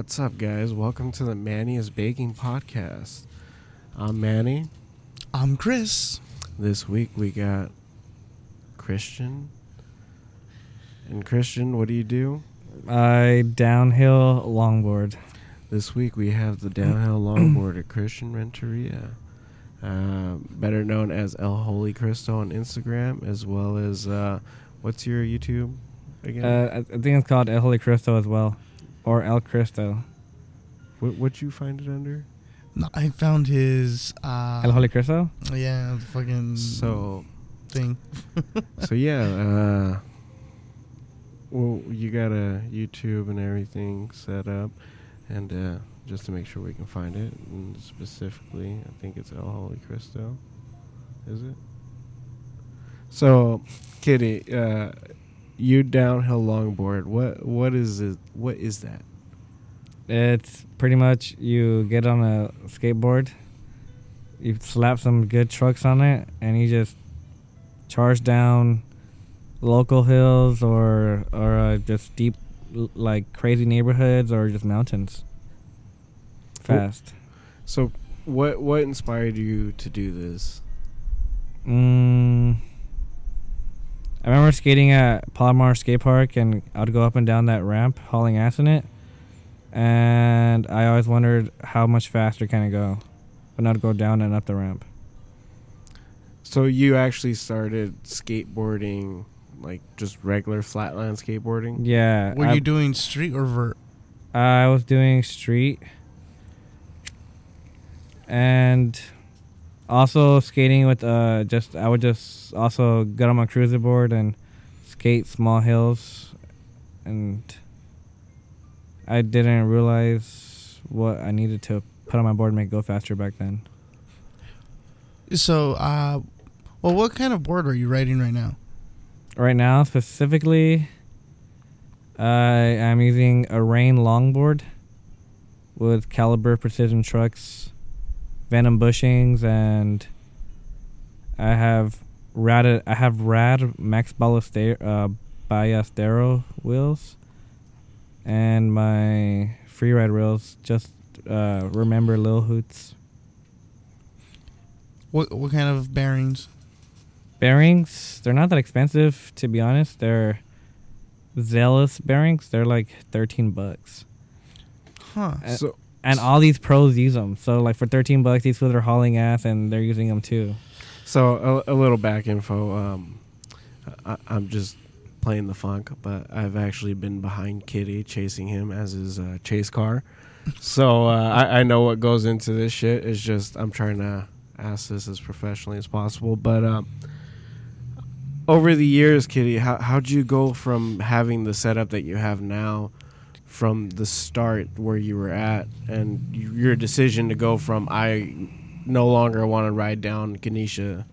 What's up, guys? Welcome to the Manny is Baking podcast. I'm Manny. I'm Chris. This week we got Christian. And Christian, what do you do? I downhill longboard. This week we have the downhill longboarder Christian Renteria, uh, better known as El Holy Cristo on Instagram, as well as uh, what's your YouTube again? Uh, I I think it's called El Holy Cristo as well, or El Cristo. what would you find it under? No, I found his. Uh, El Holy Cristo. Yeah, the fucking So thing. so yeah, uh, well, you got a YouTube and everything set up, and uh, just to make sure we can find it, and specifically, I think it's El Holy Cristo. Is it? So, Kitty, uh, you downhill longboard. What what is it? What is that? It's pretty much you get on a skateboard, you slap some good trucks on it, and you just charge down local hills or or uh, just deep like crazy neighborhoods or just mountains. Fast. So, what what inspired you to do this? Mm, I remember skating at Palomar Skate Park, and I'd go up and down that ramp, hauling ass in it. And I always wondered how much faster can it go, but not go down and up the ramp. So you actually started skateboarding, like just regular flatland skateboarding. Yeah, Were I, you doing street or vert? I was doing street, and also skating with uh just I would just also get on my cruiser board and skate small hills, and I didn't realize what I needed to put on my board to make it go faster back then. So, uh, well, what kind of board are you riding right now? Right now, specifically, I am using a Rayne longboard with caliber precision trucks, Venom bushings, and I have rad. I have rad Max Ballester, uh, Ballestero wheels, and my freeride wheels Just uh, remember Lil Hoots What what kind of bearings? bearings. They're not that expensive, to be honest. They're zealous bearings. They're like thirteen bucks. Huh. Uh, So and all these pros use them. So like for thirteen bucks, these fools are hauling ass, and they're using them too. so a, a little back info. Um, I, I'm just playing the funk, but I've actually been behind Kitty, chasing him as his uh, chase car. So uh, I, I know what goes into this shit. It's just I'm trying to ask this as professionally as possible. But um, over the years, Kitty, how how'd you go from having the setup that you have now? From the start where you were at, and your decision to go from I no longer want to ride down Ganesha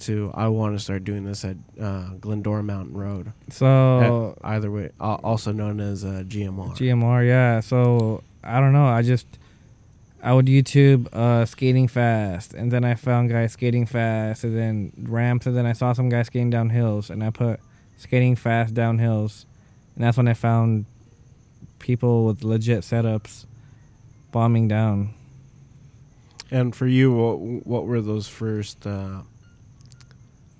to I want to start doing this at uh, Glendora Mountain Road. So At either way, also known as uh, GMR. GMR, yeah. So I don't know. I just I would YouTube uh, skating fast, and then I found guys skating fast, and then ramps, and then I saw some guys skating down hills, and I put skating fast down hills, and that's when I found people with legit setups bombing down. and for you, what, what were those first uh,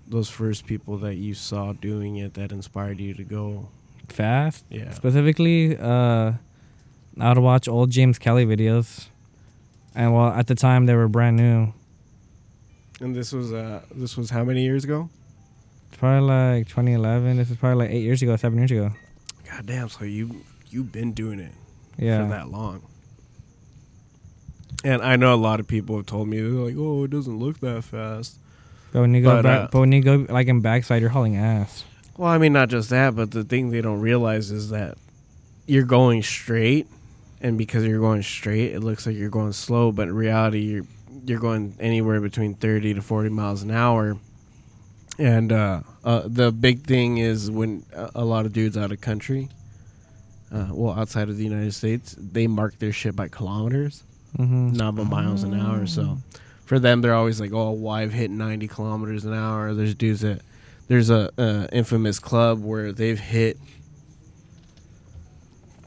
those first people that you saw doing it that inspired you to go? Fast, Yeah. specifically, uh, I would watch old James Kelly videos, and well, at the time they were brand new. And this was uh, this was how many years ago? It's probably like 2011. This is probably like eight years ago, seven years ago. God damn! So you you've been doing it Yeah. for that long. And I know a lot of people have told me they're like, "Oh, it doesn't look that fast." But when you go But, back, uh, but when you go like in backside, you're hauling ass. Well, I mean, not just that, but the thing they don't realize is that you're going straight, and because you're going straight, it looks like you're going slow, but in reality, you're you're going anywhere between thirty to forty miles an hour. And uh, uh, the big thing is when a a lot of dudes out of country, uh, well, outside of the United States, they mark their shit by kilometers, Mm-hmm. not by miles an hour. So for them, they're always like, "Oh, well, I've hit ninety kilometers an hour." There's dudes that there's a uh, infamous club where they've hit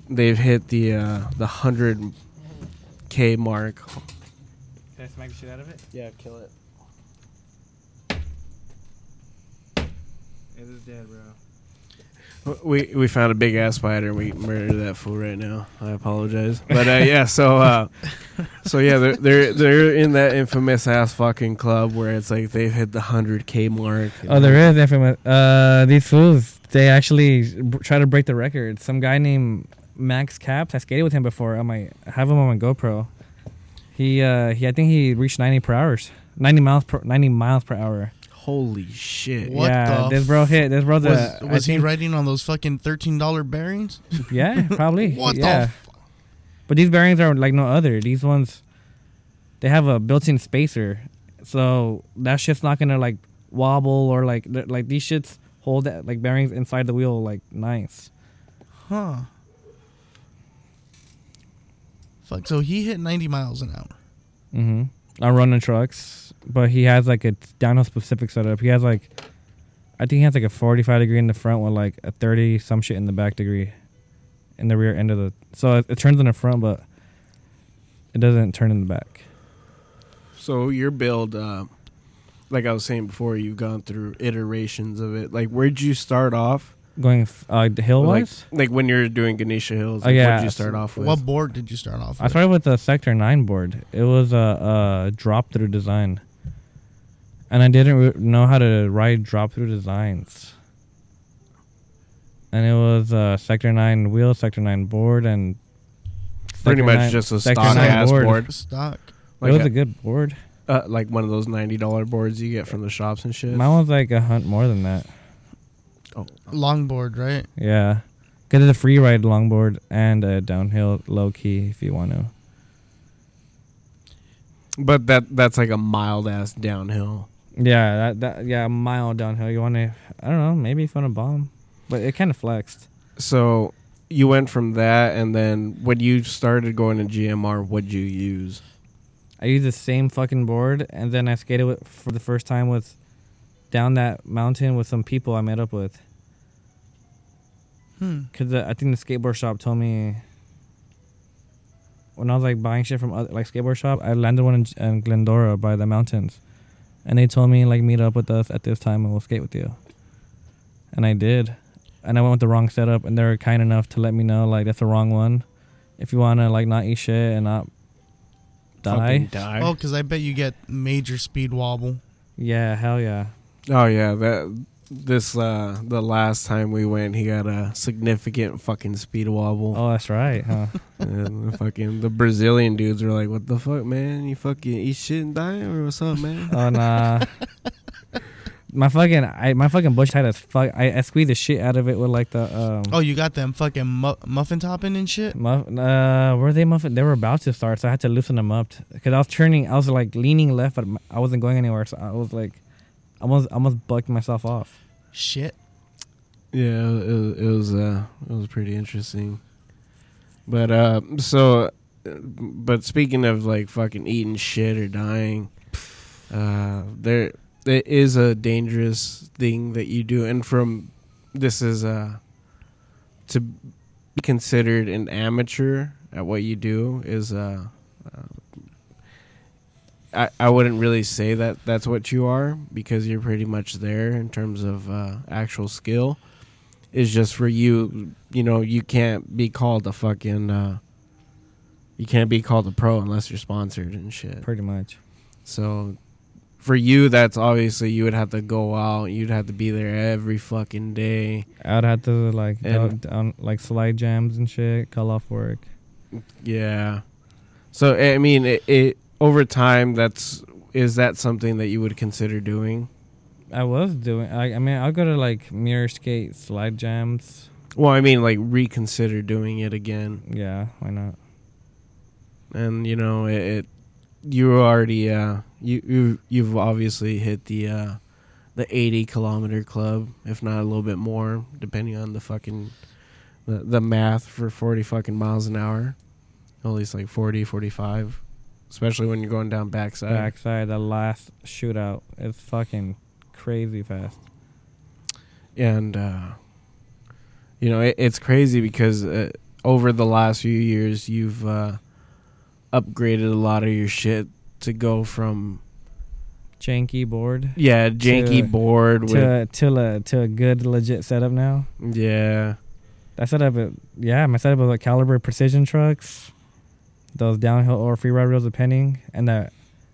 they've hit the uh, the hundred k mark. Can I smack the shit out of it? Yeah, kill it. It is dead, bro. We we found a big ass spider and we murdered that fool right now. I apologize, but uh, yeah. So uh, so yeah, they're, they're they're in that infamous ass fucking club where it's like they've hit the hundred k mark. Oh, there is infamous. Uh, these fools, they actually b- try to break the record. Some guy named Max Caps, I skated with him before. I might have him on my GoPro. He, uh, he, I think he reached 90 per hours, 90 miles per 90 miles per hour. Holy shit! What yeah, the this bro hit. This bro's Was, a. I was he think- riding on those fucking thirteen dollar bearings? Yeah, probably. What the yeah. f- But these bearings are like no other. These ones, they have a built-in spacer, so that shit's not gonna like wobble or like like these shits hold that like bearings inside the wheel like nice. Huh. Fuck. So he hit 90 miles an hour. Mm-hmm. On running trucks, but he has like a downhill specific setup. He has like, I think he has like a 45 degree in the front with like a 30 some shit in the back degree, in the rear end of the. So it, it turns in the front, but it doesn't turn in the back. So your build, uh, like I was saying before, you've gone through iterations of it. Like, where'd you start off? Going f- uh, hill like, wise, like when you're doing Ganesha Hills. Oh, Like, yeah. What'd you start off with? What board did you start off with? I started with the Sector Nine board. It was a, a drop through design, and I didn't re- know how to ride drop through designs. And it was a Sector Nine wheel, Sector Nine board, and Pretty Sector much nine- just a Sector stock nine ass board. Stock. Like it was a- a good board. Uh, like one of those ninety dollar boards you get from the shops and shit. Mine was like a hunt more than that. oh, Longboard, right? Yeah, because it's a free ride longboard and a downhill low key if you want to. but that that's like a mild ass downhill. Yeah, that, that yeah, a mile downhill. You want to? I don't know. Maybe if you want to bomb, but it kind of flexed. So you went from that, and then when you started going to GMR, what'd you use? I used the same fucking board, and then I skated with, for the first time with down that mountain with some people I met up with. Hmm. Cause the, I think the skateboard shop told me when I was like buying shit from other like skateboard shop, I landed one in, in Glendora by the mountains, and they told me like meet up with us at this time and we'll skate with you. And I did, and I went with the wrong setup, and they were kind enough to let me know like that's the wrong one. If you wanna like not eat shit and not die, Fucking die. Oh, because I bet you get major speed wobble. yeah, hell yeah. Oh yeah, that this uh the last time we went, he got a significant fucking speed wobble. Oh, that's right, huh? And the fucking the Brazilian dudes were like, "What the fuck, man? You fucking eat shit and die, or what's up, man?" oh nah. My fucking, I my fucking bush tight as fuck. I, I squeezed the shit out of it with like the um. Oh, you got them fucking mu- muffin topping and shit? Muff, uh, were they muffin? They were about to start, so I had to loosen them up because I was turning. I was like leaning left, but I wasn't going anywhere. So I was like, I almost, I almost bucked myself off. Shit. Yeah, it, was- it was uh it was pretty interesting. But uh so uh, but speaking of like fucking eating shit or dying, uh there there is a dangerous thing that you do and from this is uh to be considered an amateur at what you do is uh, uh I, I wouldn't really say that that's what you are because you're pretty much there in terms of uh, actual skill. It's just for you, you know, you can't be called a fucking, uh, you can't be called a pro unless you're sponsored and shit. Pretty much. So for you, that's obviously you would have to go out, you'd have to be there every fucking day. I'd have to like And- down like slide jams and shit, call off work. Yeah. So I mean, it, it over time, that's is that something that you would consider doing? I was doing. I, I mean, I'll go to like mirror skate, slide jams. Well, I mean, like reconsider doing it again, Yeah, why not? and you know, it, it you already uh you you you've obviously hit the uh the 80 kilometer club, if not a little bit more, depending on the fucking the, the math for 40 fucking miles an hour. At least like 40, 45, especially when you're going down backside. Backside, the last shootout is fucking crazy fast. and uh, you know it, it's crazy because uh, over the last few years you've uh, upgraded a lot of your shit to go from Janky board yeah janky To- board with to to a to a good legit setup now. yeah That setup, yeah, my setup was like caliber precision trucks, those downhill or free ride wheels depending, and the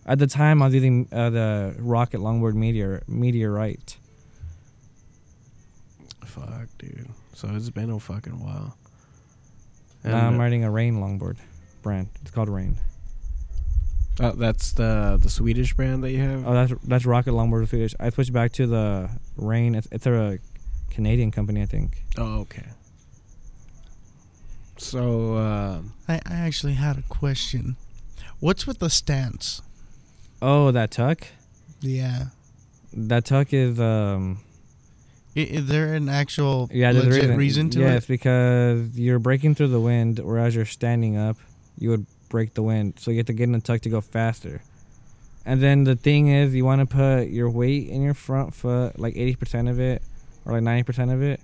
at the time I was using uh, the Rocket Longboard Meteor Meteorite. fuck dude so it's been a fucking while Now I'm uh, riding a Rayne longboard brand. It's called Rayne. uh, that's the the swedish brand that you have Oh, that's that's Rocket Longboard Swedish. I switched back to the Rayne. It's, it's a Canadian company, I think. oh okay so uh, I, I actually had a question. What's with the stance? Oh, that tuck. Yeah. That tuck is um I- Is, there an actual yeah there's a legit reason, to it? yes it? because you're breaking through the wind, whereas you're standing up, you would break the wind. So you have to get in the tuck to go faster. And then the thing is, you want to put your weight in your front foot, like 80% of it, or like 90% of it,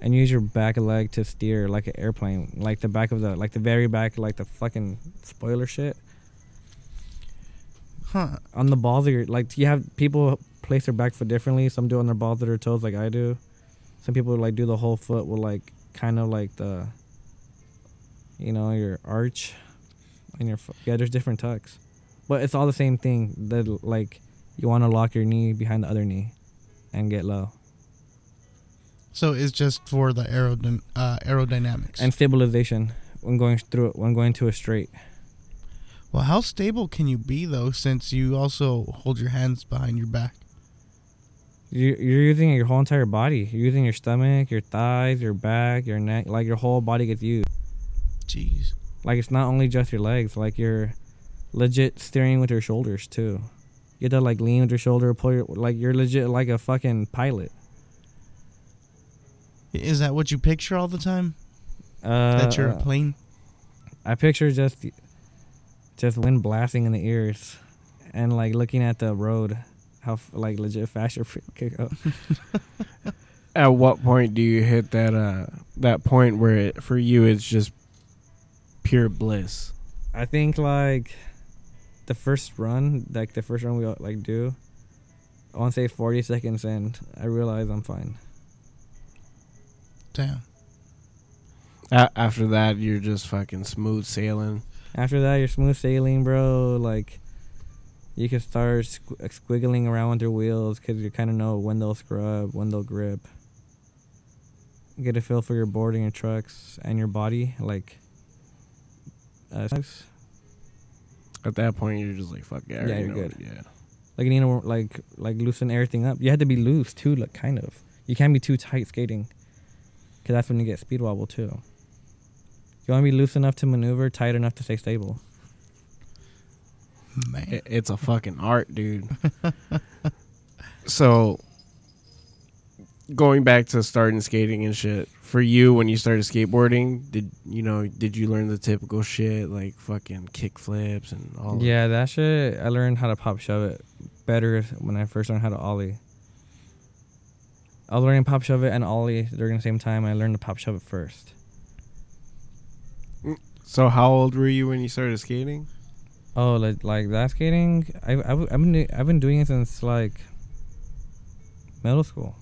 and use your back leg to steer like an airplane, like the back of the, like the very back, like the fucking spoiler shit. Huh. on the balls of your like you have people place their back foot differently. Some do it on their balls of their toes like i do. Some people like do the whole foot with like kind of like the you know your arch and your foot. Yeah there's different tucks. But it's all the same thing that like you want to lock your knee behind the other knee and get low So it's just for the aerodyn- uh, aerodynamics. and stabilization when going through it when going to a straight well, how stable can you be though, since you also hold your hands behind your back? you you're using your whole entire body you're using your stomach your thighs your back your neck like your whole body gets used Jeez. Like it's not only just your legs, like you're legit steering with your shoulders too. You have to like lean with your shoulder, pull your like you're legit like a fucking pilot. I- Is that what you picture all the time? Uh, that you're a plane? I picture just just wind blasting in the ears, and like looking at the road, how f- like legit fast your freak could go. at what point do you hit that uh that point where it, for you it's just pure bliss I think like the first run, like the first run we like do, I want to say forty seconds and I realize I'm fine. Damn. A- after that you're just fucking smooth sailing After that, you're smooth sailing, bro. Like, you can start squ- uh, squiggling around with your wheels because you kind of know when they'll scrub, when they'll grip. Get a feel for your board and your trucks and your body. Like, uh, at that point you're just like fuck yeah, Yeah, you're know good. it, yeah like you need to like like loosen everything up. You have to be loose too, like kind of. You can't be too tight skating, because that's when you get speed wobble too. You want to be loose enough to maneuver, tight enough to stay stable. Man. It- it's a fucking art dude so going back to starting skating and shit for you when you started skateboarding did you know did you learn the typical shit like fucking kick flips and all? Yeah, that shit. I learned how to pop shove it better when I first learned how to ollie. I was learning pop shove it and ollie during the same time. I learned to pop shove it first. so how old were you when you started skating Oh, like like that skating. I I have been I've been doing it since like middle school.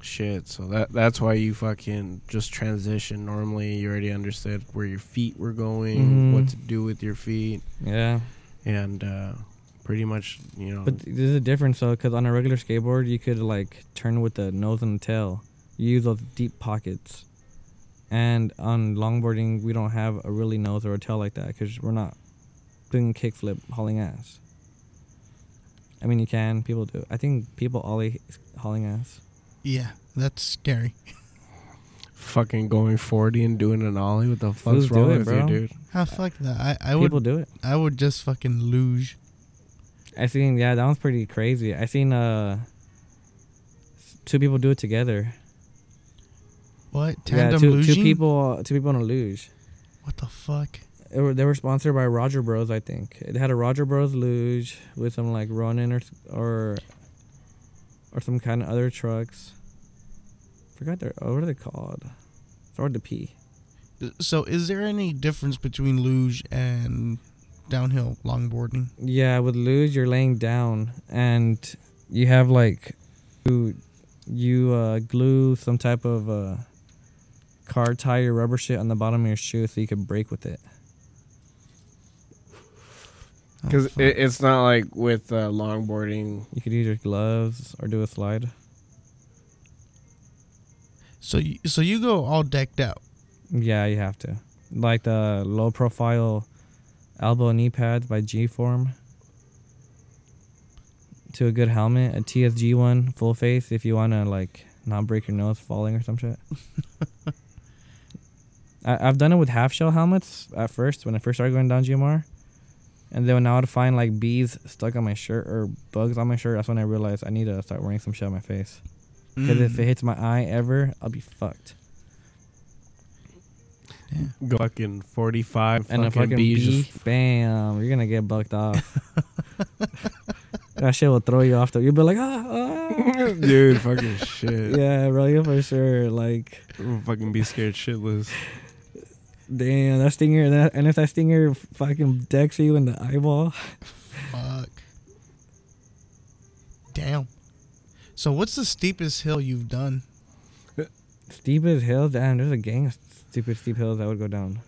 Shit, so that that's why you fucking just transition. Normally, you already understood where your feet were going, Mhm. what to do with your feet, Yeah, and uh, pretty much, you know. but there's a difference though, because on a regular skateboard you could like turn with the nose and the tail. You use those deep pockets, and on longboarding we don't have a really nose or a tail like that because we're not doing kickflip hauling ass. I mean, you can. People do. I think people ollie hauling ass. Yeah, that's scary. fucking going 40 and doing an ollie. What the fuck's do wrong it, with bro. you, dude? Ah, fuck that. I, I would People do it. I would just fucking luge. I seen. Yeah, that one's pretty crazy. I seen uh two people do it together. What yeah, tandem two, luging? two people. Two people on a luge. What the fuck? They were, they were sponsored by Roger Bros. I think it had a Roger Bros. luge with some like Ronin or or or some kind of other trucks. Forgot their oh, what are they called? It's hard to P. So, is there any difference between luge and downhill longboarding? Yeah, with luge you're laying down and you have like you you uh, glue some type of uh, car tire rubber shit on the bottom of your shoe so you can brake with it. Oh, Because fuck. it, it's not like with uh, longboarding. You could use your gloves or do a slide. so you, so you go all decked out. Yeah, you have to. Like the low profile elbow knee pads by G Form. To a good helmet, a TSG one, full face if you want to like not break your nose falling or some shit. I, I've done it with half shell helmets at first when I first started going down GMR. And then when I would find like bees stuck on my shirt or bugs on my shirt, that's when I realized I need to start wearing some shit on my face. Because if Mm. it hits my eye ever, I'll be fucked. Go fucking 45 and a fucking fucking bee, just- bam, you're gonna get bucked off. that shit will throw you off. The, you'll be like, ah, ah. Dude, fucking shit. yeah, bro, you for sure. Like, I'm fucking be scared shitless. damn, that stinger, that, and if that stinger fucking decks you in the eyeball, Fuck. Damn. So what's the steepest hill you've done? Steepest hill? Damn, there's a gang of stupid steep hills I would go down.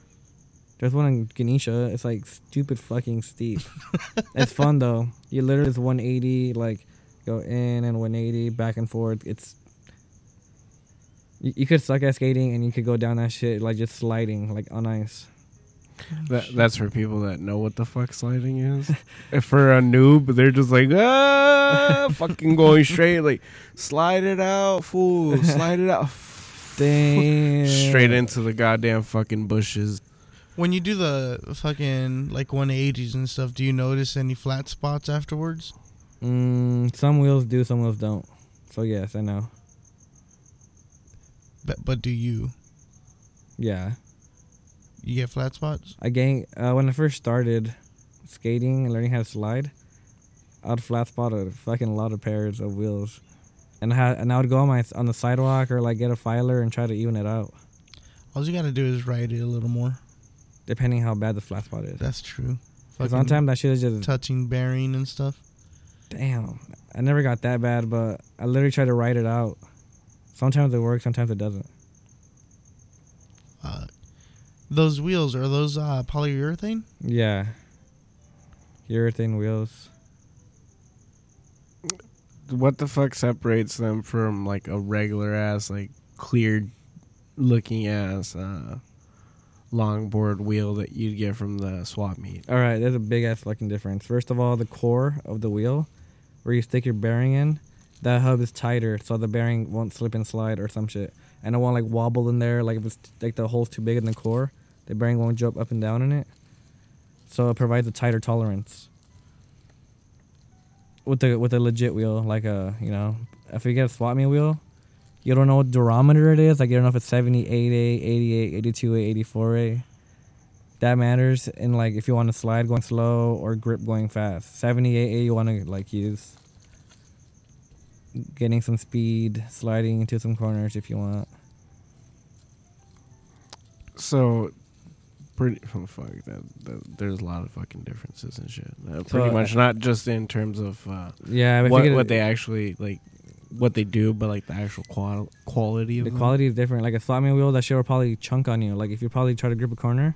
There's one in Ganesha. It's like stupid fucking steep. it's fun though. You literally just 180, like go in and 180 back and forth. It's you, you could suck at skating and you could go down that shit like just sliding like on ice. That, that's for people that know what the fuck sliding is. if for a noob, they're just like, ah, fucking going straight. Like, slide it out, fool. Slide it out. Damn. Straight into the goddamn fucking bushes. When you do the fucking like 180s and stuff, do you notice any flat spots afterwards? Mm, some wheels do, some wheels don't. So yes, I know. But but do you? Yeah. You get flat spots? I gang uh, when I first started skating and learning how to slide, I'd flat spot a fucking lot of pairs of wheels, and I had, and I would go on my on the sidewalk or like get a filer and try to even it out, All you gotta do is ride it a little more. depending how bad the flat spot is. That's true. Because Fucking sometimes that shit is just touching bearing and stuff. damn. I never got that bad, but I literally tried to ride it out. Sometimes it works, sometimes it doesn't. Uh, those wheels are those uh, polyurethane? Yeah. Urethane wheels. What the fuck separates them from like a regular ass, like cleared looking ass uh, longboard wheel that you'd get from the swap meet? All right, there's a big ass fucking difference. First of all, the core of the wheel, where you stick your bearing in, that hub is tighter, so the bearing won't slip and slide or some shit, and it won't like wobble in there. Like if it's like the hole's too big in the core, the bearing won't jump up and down in it. So it provides a tighter tolerance. With the with a legit wheel, like a you know, if you get a swap meet wheel, you don't know what durometer it is. Like you don't know if it's 78A, 88, 82A, 84A that matters and like if you want to slide going slow or grip going fast. 78a you want to like use. Getting some speed sliding into some corners if you want. So, pretty oh, fuck that, that. There's a lot of fucking differences and shit. Uh, pretty uh, much not just in terms of uh, yeah but what if you get what they actually like, what they do, but like the actual qual- quality of the them. quality is different like a meet wheel that shit will probably chunk on you like if you probably try to grip a corner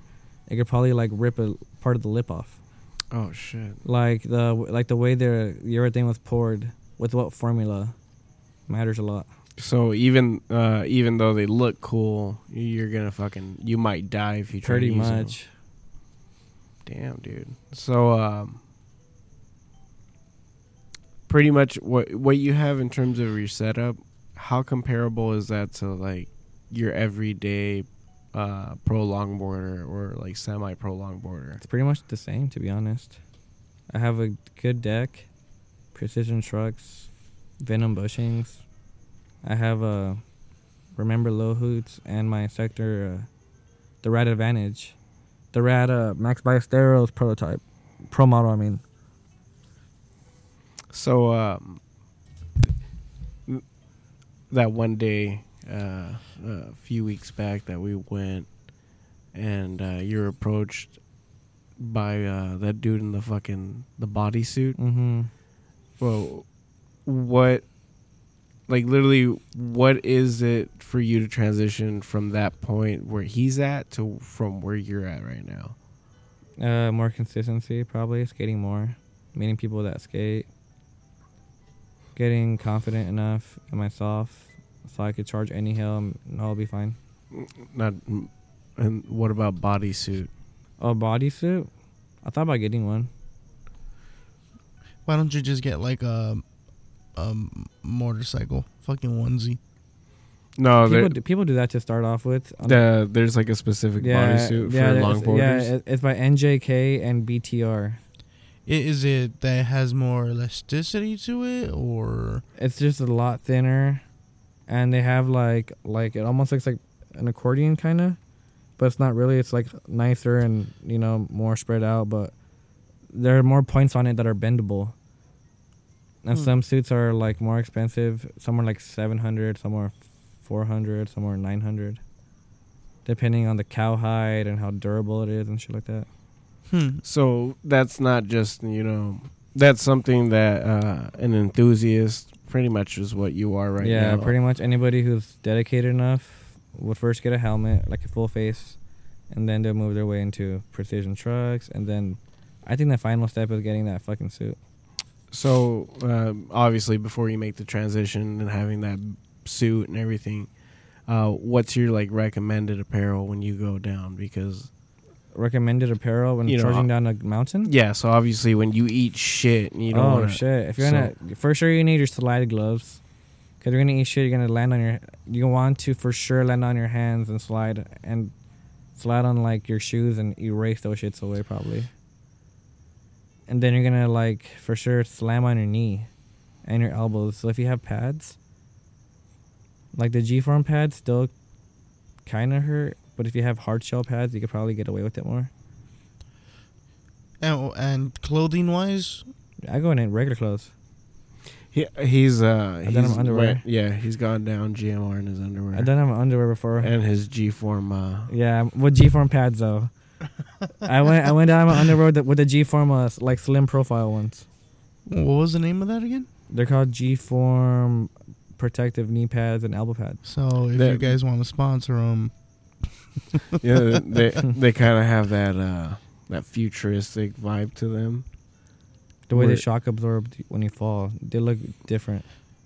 it could probably like rip a part of the lip off Oh shit. like the like the way the urethane was poured with what formula matters a lot So even uh, even though they look cool, you're gonna fucking you might die if you try pretty to use them. much Damn, dude. So, um, pretty much what what you have in terms of your setup, how comparable is that to like your everyday uh, pro longboarder or like semi pro longboarder? It's pretty much the same, to be honest. I have a good deck, precision trucks, venom bushings. I have a remember Lil Hoots and my sector, uh, the Rad Advantage, the Rad uh, Max Ballesteros prototype, pro model. I mean, So, um, that one day, uh, a few weeks back that we went, and uh, you're approached by uh, that dude in the fucking the bodysuit. Mm-hmm. Well, what, like, literally, what is it for you to transition from that point where he's at to from where you're at right now? Uh, more consistency, probably skating more, meeting people that skate, getting confident enough in myself, so I could charge any hill and I'll be fine. Not, and what about bodysuit? Oh, bodysuit. I thought about getting one. Why don't you just get like a, a motorcycle fucking onesie? No, people, do, people do that to start off with. Um, the, there's like a specific bodysuit for yeah, long it's, borders. Yeah, it's by NJK and BTR. Is it that has more elasticity to it, or It's just a lot thinner, and they have like like it almost looks like an accordion kind of, but it's not really. It's like nicer and you know more spread out, but there are more points on it that are bendable. And Hmm. some suits are like more expensive. Some are like seven hundred. Some are four hundred. Some are nine hundred. Depending on the cowhide and how durable it is and shit like that. hmm? So that's not just you know that's something that uh, an enthusiast pretty much is what you are right yeah, now. pretty much anybody who's dedicated enough would first get a helmet, like a full face, and then they'll move their way into precision trucks, and then I think the final step is getting that fucking suit. So um, obviously, before you make the transition and having that suit and everything, uh, what's your like recommended apparel when you go down? Because Recommended apparel when You know, charging down a mountain. yeah, so obviously when you eat shit, you don't oh wanna, shit! If you're gonna, for sure you need your slide gloves, because you're gonna eat shit. You're gonna land on your. You want to for sure land on your hands and slide and slide on like your shoes and erase those shits away probably. And then you're gonna like for sure slam on your knee and your elbows. So if you have pads, like the G form pads, still kind of hurt. But if you have hard shell pads, you could probably get away with it more. And, and clothing wise, I go in regular clothes. He, he's uh, I've done he's him underwear. went- yeah, he's gone down GMR in his underwear I done have underwear before. and his G form. Uh, Yeah, with G form pads though. I went I went down my underwear with the, with the G form uh, like slim profile ones. what was the name of that again? They're called G form protective knee pads and elbow pads. So if That- you guys want to sponsor them, yeah, they they kind of have that uh, that futuristic vibe to them. The way Where- they shock absorb when you fall, they look different.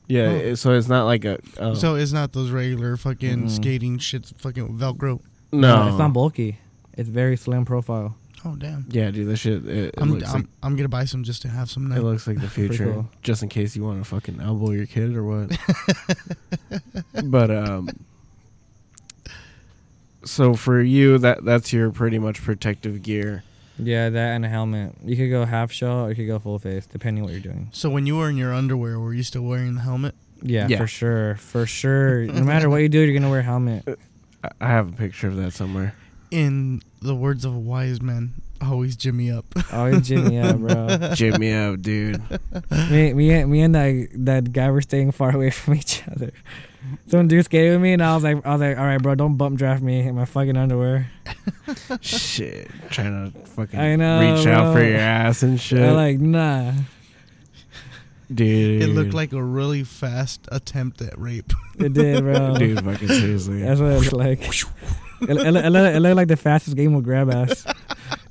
Yeah, Oh. so it's not like a oh, so it's not those regular fucking Mm-mm. skating shits, fucking Velcro. no, it's not bulky. It's very slim profile. Oh damn! Yeah, dude, this shit. It, it I'm, looks I'm like I'm gonna buy some just to have some nice. it looks like the future, cool. just in case you want to fucking elbow your kid or what. but um, so for you, that that's your pretty much protective gear. Yeah, that and a helmet. You could go half shell or you could go full face, depending what you're doing. So when you were in your underwear, were you still wearing the helmet? Yeah, Yeah. for sure, for sure. no matter what you do, you're gonna wear a helmet. I- I have a picture of that somewhere. In the words of a wise man, always Jimmy up. Always Jimmy, yeah, bro. Jimmy out, dude. me, me, me, and that that guy were staying far away from each other. Some dude skated with me, and I was like, I was like, all right, bro, don't bump draft me in my fucking underwear. shit, trying to fucking I know, reach out for your ass and shit, I'm like, nah. dude. It looked like a really fast attempt at rape. It did, bro. dude, fucking seriously. That's what it looked like. It, it, it, looked- it looked like the fastest game with grab ass.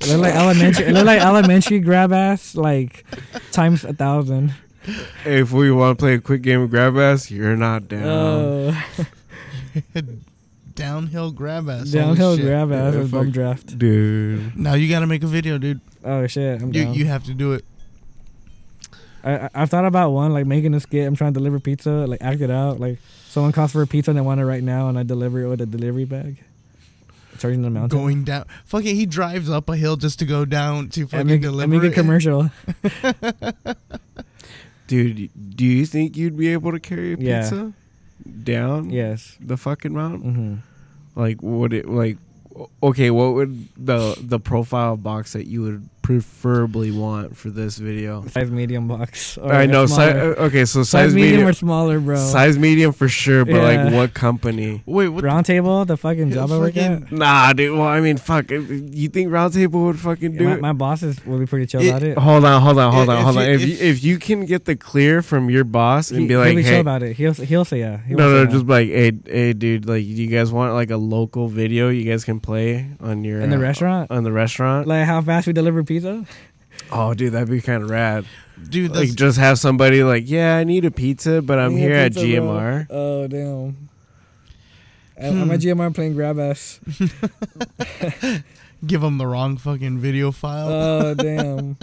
It looked like elementary. It looked like elementary grab ass, like times a thousand. Hey, if we want to play a quick game of grab ass, you're not down. Oh, Downhill grab ass. downhill shit. grab ass Yeah, with bum draft. dude. Now you gotta make a video, dude. Oh shit, I'm You down. you have to do it. I, I I've thought about one like making a skit. I'm trying to deliver pizza, like act it out. Like someone calls for a pizza and they want it right now, and I deliver it with a delivery bag, charging the mountain. Going down. Fucking, he drives up a hill just to go down to fucking make, deliver and make a commercial. Dude, do you think you'd be able to carry a Yeah. pizza down yes. the fucking mountain? hmm Like, would it like? Okay, what would the the profile box that you would preferably want for this video? Size medium box. Or I know. Si- okay, so size, size, medium, medium, or smaller, bro. size medium for sure, but like what company? Wait, what? Round table, the fucking job I work at. Nah, dude. Well, I mean, fuck. You think Roundtable would fucking do My, it? my bosses will be pretty chill It- about it. Hold on, hold on, hold on, hold on. If if- you, if you can get the clear from your boss and He, be will like, be chill hey, about it. He'll he'll say yeah. He no, won't no, say just be like, hey, hey, dude, like, you guys want like a local video you guys can play on your in the uh, restaurant. on the restaurant? Like how fast we deliver pizza. Oh, dude, that'd be kind of rad. Dude, that's, Like, just have somebody like, yeah, I need a pizza, but I'm Yeah, here at pizza, bro. GMR. Oh damn. I- Hmm. I'm at GMR playing grab ass. give them the wrong fucking video file. Oh damn.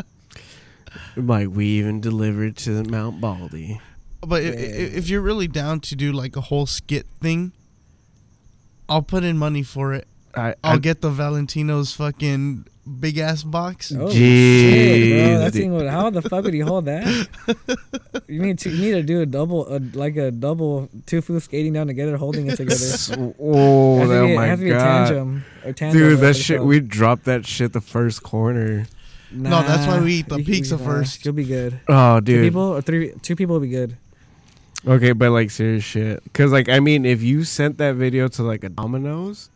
Like, we even delivered to Mount Baldy. but i- i- if you're really down to do like a whole skit thing, I'll put in money for it. I, I'll I get the Valentino's fucking big ass box. Oh, Jeez, shit, bro. That thing would, how the fuck would he hold that? you need to you need to do a double a, like a double two fools skating down together holding it together. oh, Has to oh be- my has to be a god, tandem, or tandem dude, that shit. called. We dropped that shit the first corner. No, that's why we eat the pizza you- first. You'll be good. Oh, Two dude. people or three? Two people will be good. Okay, but like serious shit. Cause like I mean, if you sent that video to like a Domino's,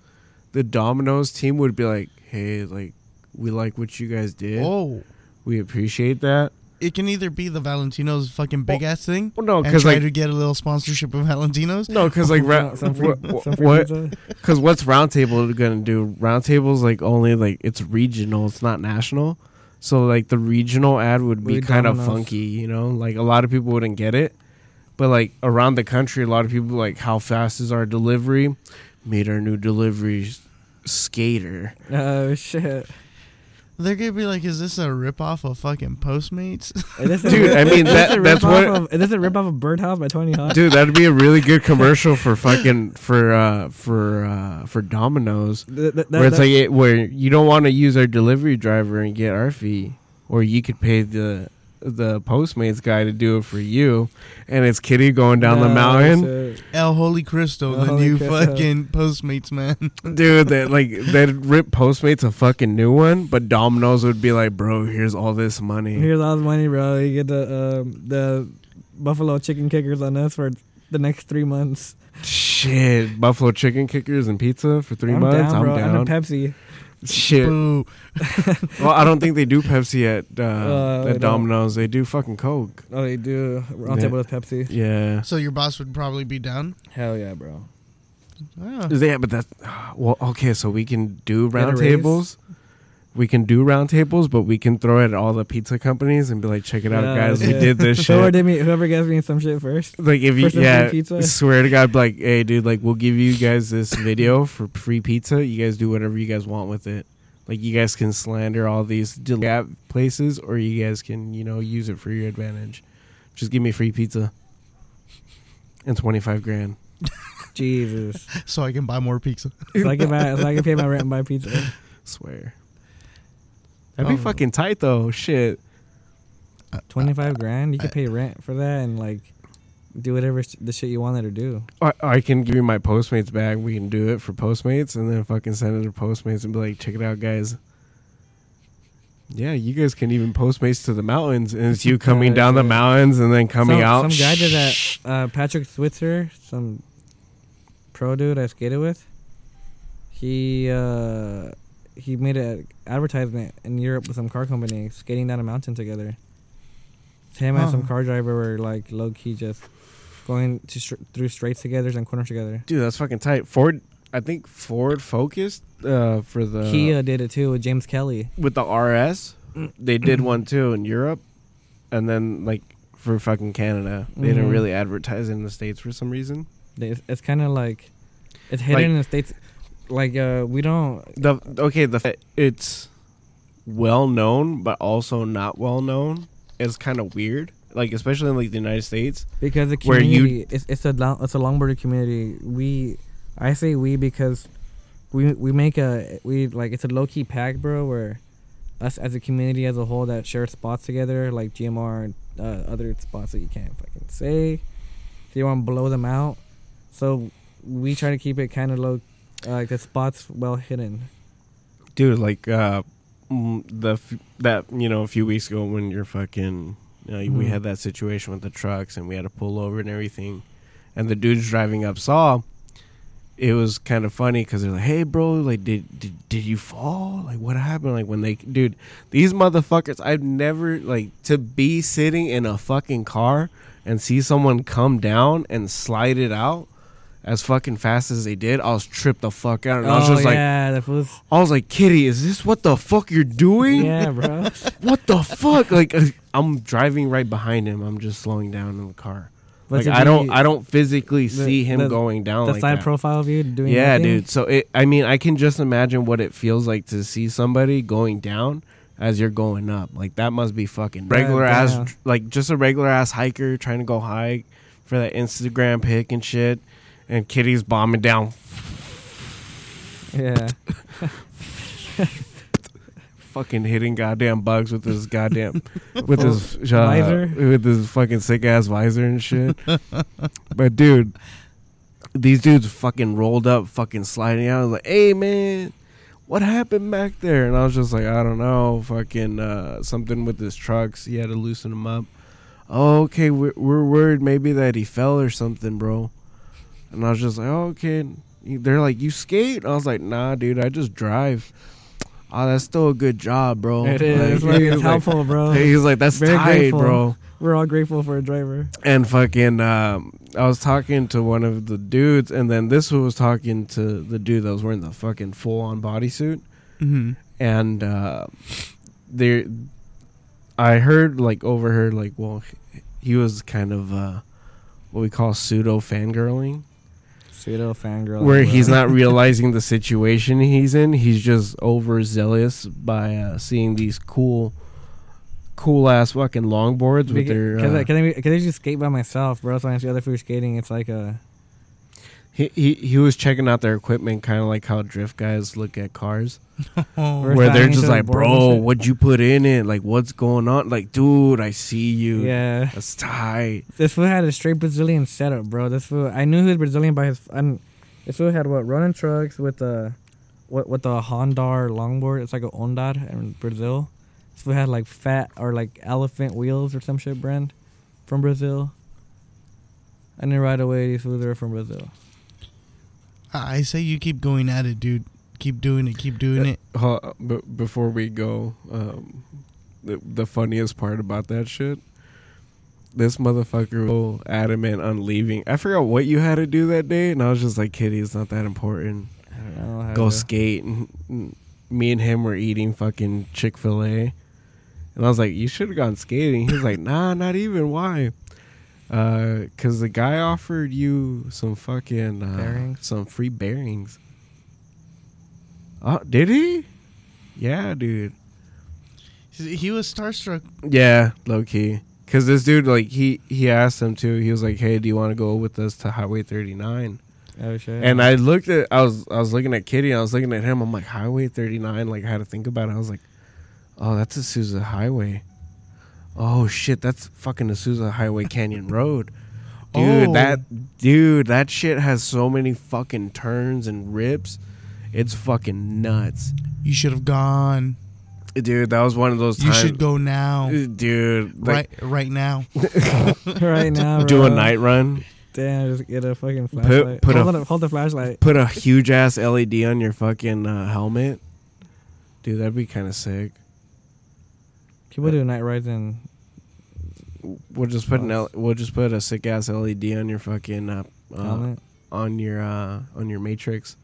the Domino's team would be like, "Hey, like we like what you guys did. Oh, We appreciate that." it can either be the Valentino's fucking big ass thing, Well, no, because try like to get a little sponsorship of Valentino's. no, because like ra- free, wha- some free what? Because what's Roundtable gonna do? Roundtable's like only like it's regional. It's not national. So like the regional ad would be Really kind of funky, you know. Like a lot of people wouldn't get it, but like around the country, a lot of people like how fast is our delivery? Made our new delivery skater. Oh shit! They're gonna be like, "Is this a ripoff of fucking Postmates?" Is this a Dude, I mean, is this that- a that's rip-off what- Of, is this a rip off of Birdhouse by Tony Hawk? Dude, that'd be a really good commercial for fucking for uh for uh for Domino's. Th- th- where it's that- like it, where you don't want to use our delivery driver and get our fee, or you could pay the the Postmates guy to do it for you, and it's Kitty going down the mountain, shit. El Holy Cristo, El the Holy new Cristo. fucking Postmates man. dude. That like that rip Postmates a fucking new one, but Domino's would be like, bro, here's all this money. Here's all the money, bro. You get the um, the buffalo chicken kickers on us for the next three months. Shit, buffalo chicken kickers and pizza for 3 I'm months. down. I'm And down. a Pepsi. Shit. Boo. Well, I don't think they do Pepsi at uh, Uh, they at don't. Domino's. They do fucking Coke. Oh, they do. Round Yeah. table with Pepsi. Yeah. So your boss would probably be down. Hell yeah, bro. Yeah, but that's well. Okay, so we can do Get a round raise? tables. We can do roundtables, but we can throw it at all the pizza companies and be like, "Check it out, Yeah, guys! We did this shit. Whoever did me, whoever gets me some shit first. Like if you, For some yeah, free pizza? swear to God, like, hey, dude, like we'll give you guys this video for free pizza. You guys do whatever you guys want with it. Like you guys can slander all these gap places, or you guys can, you know, use it for your advantage. Just give me free pizza and twenty five grand. Jesus. So I can buy more pizza. so I can buy, so I can pay my rent and buy pizza. Swear. That'd be Oh. fucking tight though. Shit. Twenty five grand. You could pay rent for that and like do whatever sh- the shit you wanted to do. I, I can give you my Postmates bag. We can do it for Postmates, and then fucking send it to Postmates and be like, check it out, guys. Yeah, you guys can even Postmates to the mountains, and it's you coming Yeah, down the yeah. mountains and then coming some, out. Some guy did that. Uh, Patrick Switzer, some pro dude I skated with. He uh, he made an advertisement in Europe with some car company skating down a mountain together. Him and some car driver were like low key just going to str- through straights together and corners together. Dude, that's fucking tight. Ford, I think Ford focused uh, for the Kia did it too with James Kelly. with the RS. They did one too in Europe, and then like for fucking Canada, they didn't Mhm. really advertise in the states for some reason. It's, it's kind of like it's hidden Like- in the states. Like uh, we don't. The okay, the it's well known, but also not well known. Is kind of weird. Like especially in like the United States. because the Where you- community it's it's a long, it's a longboarder community. We I say we because we we make a we like it's a low key pack, bro. Where us as a community as a whole that share spots together, like GMR and uh, other spots that you can't fucking say. So you want to blow them out. So we try to keep it kind of low, uh, like the spots well hidden. dude like uh mm, the f- that you know a few weeks ago when you're fucking you know, we Mhm. had that situation with the trucks and we had to pull over and everything, and the dudes driving up saw. It was kind of funny because they're like, "Hey, bro, like, did, did did you fall? Like, what happened? Like, when they, dude, these motherfuckers, I've never like to be sitting in a fucking car and see someone come down and slide it out as fucking fast as they did. I was tripped the fuck out, and I was oh just like, yeah, that was I was like, Kitty, is this what the fuck you're doing? yeah, bro. What the fuck? Like, uh, I'm driving right behind him. I'm just slowing down in the car. But like, I don't, I don't physically the- see him the- going down the like side that. profile of you doing yeah, nothing? dude. So it, I mean, I can just imagine what it feels like to see somebody going down as you're going up. Like that must be fucking regular yeah. ass, like just a regular ass hiker trying to go hike for that Instagram pic and shit. And Kitty's bombing down, Yeah. fucking hitting goddamn bugs with his goddamn with his uh, Visor? with his fucking sick ass visor and shit. but dude, these dudes fucking rolled up, fucking sliding out. I was like, "Hey man, what happened back there?" And I was just like, "I don't know, fucking uh, something with his trucks. He had to loosen them up." Oh, okay, we're, we're worried maybe that he fell or something, bro. And I was just like, oh, okay. They're like, you skate? I was like, nah, dude, I just drive. Oh, that's still a good job, bro. It is. Like, it's was like- helpful, bro. He's like, that's Very tight, grateful. bro. We're all grateful for a driver. And fucking, um, I was talking to one of the dudes, and then this one was talking to the dude that was wearing the fucking full on bodysuit. Mm-hmm. And uh, there, I heard, like, overheard, like, well, he was kind of uh, what we call pseudo fangirling. Pseudo fangirl. where he's not realizing the situation he's in. He's just overzealous by uh, seeing these cool, cool ass fucking longboards with their. Because Uh, I, cause I, cause I just skate by myself, bro. So I see other people skating, it's like a. he, he he was checking out their equipment, kind of like how drift guys look at cars, where they're just like, "Bro, what'd you put in it? Like, what's going on? Like, dude, I see you. Yeah. That's tight." This fool had a straight Brazilian setup, bro. This fool, I knew he was Brazilian by his. And this fool had what running trucks with the, what with the Hondar longboard. It's like a Ondar in Brazil. This fool had like fat or like elephant wheels or some shit brand, from Brazil. I knew right away these fools are from Brazil. I I say you keep going at it, dude. Keep doing it. Keep doing it. Uh, b- before we go, um, the, the funniest part about that shit, this motherfucker was adamant on leaving. I forgot what you had to do that day, and I was just like, "Kitty, it's not that important. I don't know. Go to- skate." And, and me and him were eating fucking Chick Fil A, and I was like, "You should have gone skating." He was like, "Nah, not even. Why?" Uh, cause the guy offered you some fucking uh, Bearings? some free bearings. Oh, did he? Yeah, dude. He he was starstruck. Yeah, low key. Cause this dude, like, he he asked him to. He was like, "Hey, do you want to go with us to Highway 39?" Oh shit. And I looked at, I was I was looking at Kitty. I was looking at him. I'm like, Highway 39. Like, I had to think about it. I was like, oh, that's Azusa Highway. Oh shit, that's fucking Azusa Highway Canyon Road. Dude, Oh. that dude, that shit has so many fucking turns and rips. It's fucking nuts. You should have gone. Dude, that was one of those You times. should go now. Dude, like, right, right now. right now, do a night run. Damn, just get a fucking flashlight. put a- hold, the, hold the flashlight. Put a huge ass LED on your fucking uh, helmet. Dude, that'd be kind of sick. People do night rides in We'll just put an L- we'll just put a sick ass LED on your fucking uh, uh, on your uh, on your matrix.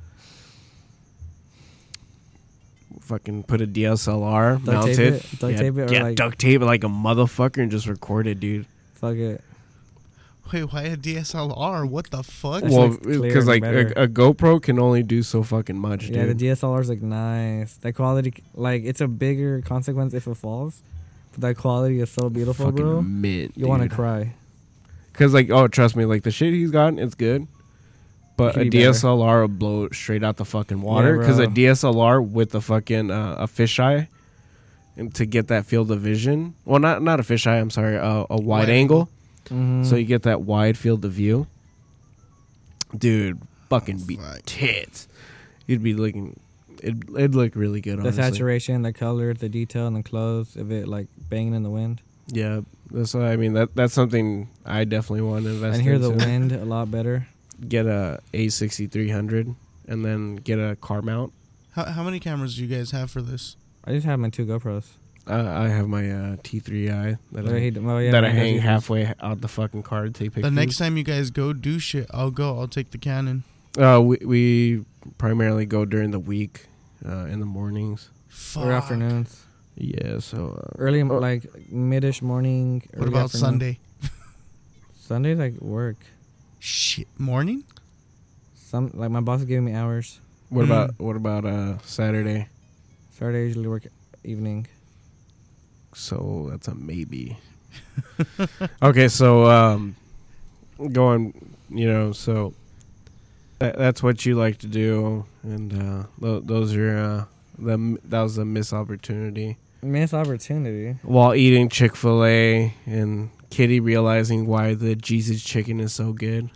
Fucking put a DSLR Duct tape mounted. it? Duct yeah, tape it or yeah, like- duct tape it like a motherfucker and just record it, dude. Fuck it. Wait, why a DSLR? What the fuck? That well, shit looks clear because and like a, a GoPro can only do so fucking much, dude. Yeah, the dude. DSLR's like nice. That quality, like, it's a bigger consequence if it falls. But that quality is so beautiful, fucking bro. mint. You want to cry. Cause like, oh, trust me, like the shit he's gotten, it's good. But a could be better. DSLR will blow straight out the fucking water. Cause a. DSLR with a fucking uh, a fisheye, and to get that field of vision. Well, not not a fisheye. I'm sorry, uh, a wide, Wide angle. Mhm. So you get that wide field of view. Dude, fucking be Fuck. tits. You'd be looking. it it'd look really good. The Honestly. saturation, the color, the detail, and the clothes of it like banging in the wind. Yeah, that's what I mean. That that's something I definitely want to invest. and hear the into. wind a lot better. Get a A sixty three hundred, and then get a car mount. How how many cameras do you guys have for this? I just have my two GoPros. Uh, I have my uh, T three I that Well, I, he- well, yeah, that I hang halfway out the fucking car to take pictures. The next time you guys go do shit, I'll go. I'll take the Canon. uh, we we primarily go during the week, uh, in the mornings. Fuck. or afternoons. Yeah, so uh, Early, Oh. like midish morning. What early about afternoon. Sunday? Sundays like work. Shit, morning? Some like my boss is giving me hours. what Mm. about what about uh Saturday? Saturday I usually work evening. So that's a maybe. okay, so um, going, you know, so that, that's what you like to do, and uh, th- those are uh, the that was a missed opportunity Missed opportunity. while eating Chick Fil A and Kitty realizing why the Jesus chicken is so good.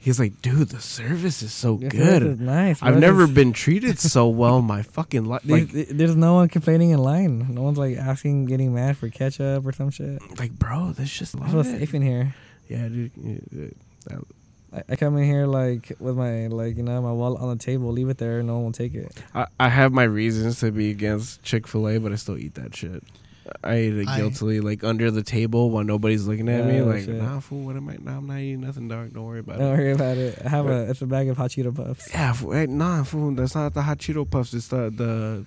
He's like, dude, the service is so This good. is nice. I've never been treated so well my fucking life. Like, there's no one complaining in line. No one's like asking, getting mad for ketchup or some shit. like, bro, this just love it. safe in here. Yeah, dude. that- I, I come in here like with my like you know my wallet on the table, leave it there, no one will take it. I, I have my reasons to be against Chick Fil A, but I still eat that shit. I eat it I- guiltily, like under the table while nobody's looking at me. Yeah, Like, shit. nah, fool, what am I? Nah, I'm not eating nothing, dog. Don't worry about it. Don't it. worry about it. I have a it's a bag of hot Cheeto puffs. Yeah, fool, hey, nah, fool. That's not the hot Cheeto puffs. It's the the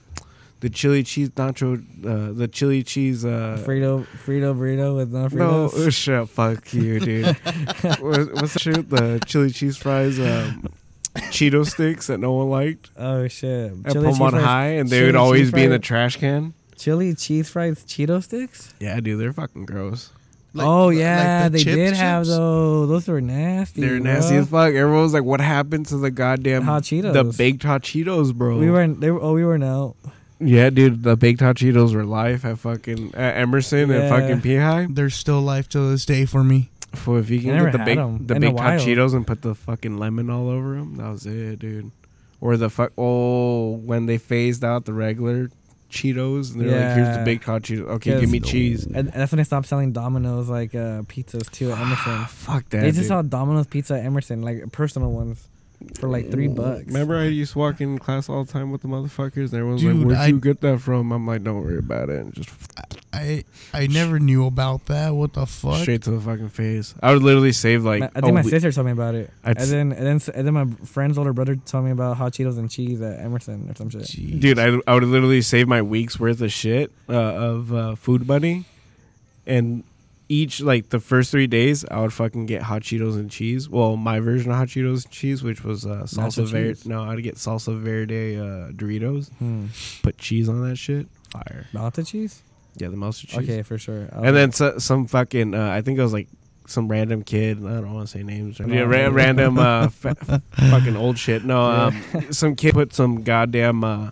the chili cheese nacho, uh, the chili cheese. Uh, Frito Frito burrito with no no, Fritos. shit, fuck you, dude. what, what's the shit? The chili cheese fries, um, Cheeto sticks that no one liked. oh shit! I put them on fries- high, and they would always be in the trash can. Chili cheese fries Cheeto sticks. Yeah, dude, they're fucking gross. Like- oh like yeah, the they chips did have those. Those were nasty. They're nasty as fuck. Everyone was like, "What happened to the goddamn Hot Cheetos? The baked hot Cheetos, bro. We were they were oh we were out. Yeah, dude. The baked hot Cheetos were life at fucking at Emerson and Yeah. fucking P There's still life to this day for me. For if you I can never get the had baked 'em the in a baked hot while. Cheetos and put the fucking lemon all over them, that was it, dude. Or the fuck oh when they phased out the regular Cheetos and they're like, "Here's the Yeah. baked hot Cheetos. Okay, Yes. give me cheese." And and that's when they stopped selling Domino's like uh, pizzas too at Emerson. Fuck that. they just dude. sell Domino's pizza at Emerson, like personal ones, for like three bucks. Remember, I used to walk in class all the time with the motherfuckers, and everyone's Dude, like, "Where'd I- you get that from?" I'm like, "Don't worry about it." And just I I never knew about that. What the fuck? straight to the fucking face. I would literally save like. I think a my we- sister told me about it, I'd and then and then and then my friend's older brother told me about hot Cheetos and cheese at Emerson or some shit. Jeez. Dude, I, I would literally save my week's worth of shit uh, of uh, food money, and each like the first three days, I would fucking get hot Cheetos and cheese. Well, my version of hot Cheetos and cheese, which was uh, salsa verde. No, I'd get salsa verde uh, Doritos. Hmm. Put cheese on that shit. Fire. Balta cheese? Yeah, the mustard cheese. Okay, for sure. I'll- And then so, some fucking, uh, I think it was like some random kid. I don't want to say names. Come Yeah, ra- random uh, fa- fucking old shit. No, um, some kid put some goddamn uh,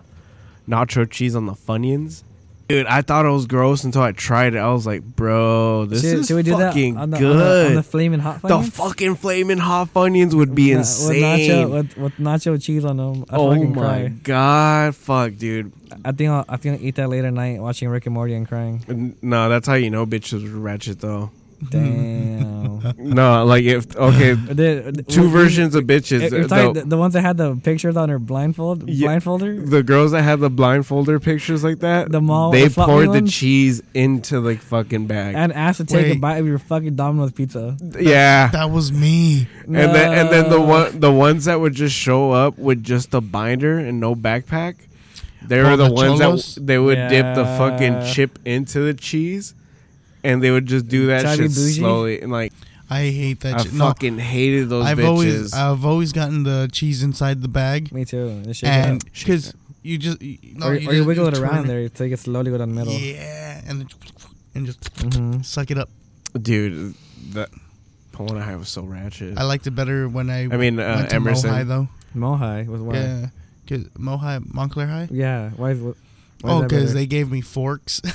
nacho cheese on the Funyuns. Dude, I thought it was gross until I tried it. I was like, bro, this should, is should we do that fucking on the, good. On the, on the flaming hot the fucking flaming hot Funyuns would be Na- insane. With nacho, with, with nacho cheese on them. I oh my cry. god, fuck, dude. I think I'll, I think I'll eat that late at night watching Rick and Morty and crying. No, that's how you know bitches are ratchet though. Damn. No, like if okay, The- two we- versions of bitches. You're talking the- the, the ones that had the pictures on her blindfold Yeah. blindfolder. the girls that had the blindfolder pictures like that, The mall- they the poured the ones? cheese into the fucking bag. And asked to take a bite of your fucking Domino's pizza. yeah, That was me. and then and then the one the ones that would just show up with just a binder and no backpack. They were Oh, the, the ones cholos? that they would dip the fucking chip into the cheese, and they would just do that Try shit bougie? slowly. And like I hate that. I shit. No, fucking hated those I've bitches. always I've always gotten the cheese inside the bag, Me too. Just shake and because you just you, no, or, you or you just- wiggle it turn around there so you can slowly go down the middle. Yeah, and then, and just hmm suck it up. dude. That Pomona High was so ratchet. I liked it better when I. I mean, uh, went to Emerson. Mohai though. Mohai was why. Yeah. Yeah, cause Mohai Montclair High. Yeah, why is what? Why Oh, because they gave me forks.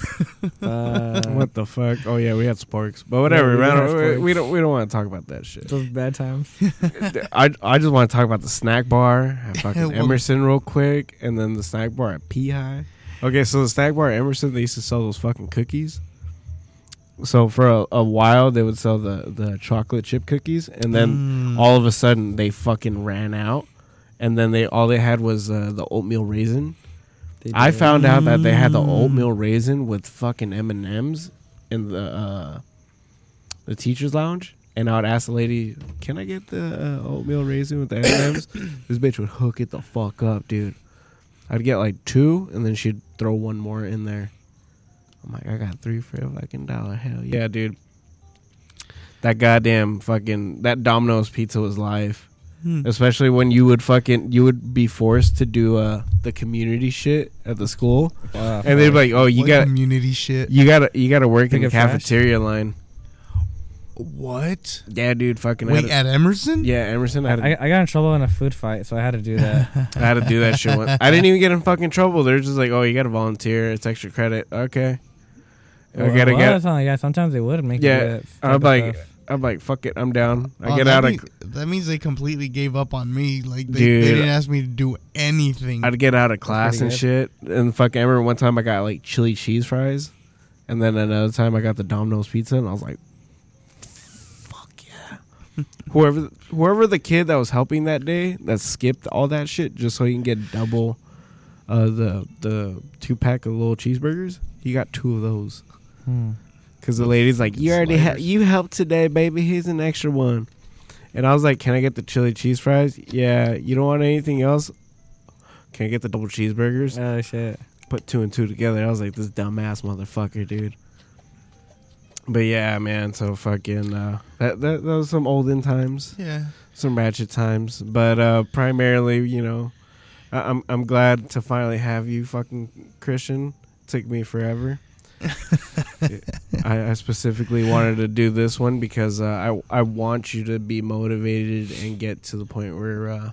Uh, what the fuck? Oh yeah, we had sporks, but whatever. we man. we, we don't we don't want to talk about that shit. Those bad times. I I just want to talk about the snack bar at fucking Well- Emerson real quick, and then the snack bar at P High. Okay, so the snack bar at Emerson, they used to sell those fucking cookies. So for a, a while, they would sell the the chocolate chip cookies, and then Mm. all of a sudden they fucking ran out, and then they all they had was uh, the oatmeal raisin. I found out that they had the oatmeal raisin with fucking M and M's in the uh, the teachers' lounge, and I would ask the lady, "Can I get the uh, oatmeal raisin with the M and M's?" This bitch would hook it the fuck up, dude. I'd get like two, and then she'd throw one more in there. I'm like, I got three for a fucking dollar. Hell yeah, dude. That goddamn fucking that Domino's pizza was life. Hmm. Especially when you would fucking you would be forced to do uh the community shit at the school, Uh, and they'd be like, "Oh, you got community shit. you got to you got to work in the up trash? cafeteria line." What? Yeah, dude, fucking Wait, had at Emerson? yeah, Emerson. I had, to, I, I got in trouble in a food fight, so I had to do that. I had to do that shit. Once. I didn't even get in fucking trouble. They're just like, "Oh, you got to volunteer. It's extra credit." Okay. I gotta well, get. that's not- yeah, sometimes they would make Yeah, you do I'm like, stuff. I'm like, fuck it, I'm down. I Oh, get out mean- of, that means they completely gave up on me. Like they, Dude. they didn't ask me to do anything. I'd get out of class pretty and shit. And fuck. I remember one time I got like chili cheese fries, and then another time I got the Domino's pizza, and I was like, fuck yeah. whoever, whoever the kid that was helping that day that skipped all that shit just so he can get double, uh, the the two pack of little cheeseburgers. He got two of those. Hmm. Cause the lady's like, you already ha- you helped today, baby. Here's an extra one. And I was like, can I get the chili cheese fries? Yeah. You don't want anything else? Can I get the double cheeseburgers? Oh shit! Put two and two together. I was like, this dumbass motherfucker, dude. But yeah, man. So fucking uh, that, that that was some olden times, yeah. some ratchet times. But uh, primarily, you know, I- I'm I'm glad to finally have you, fucking Christian. took me forever. I, I specifically wanted to do this one because uh, I I want you to be motivated and get to the point where uh,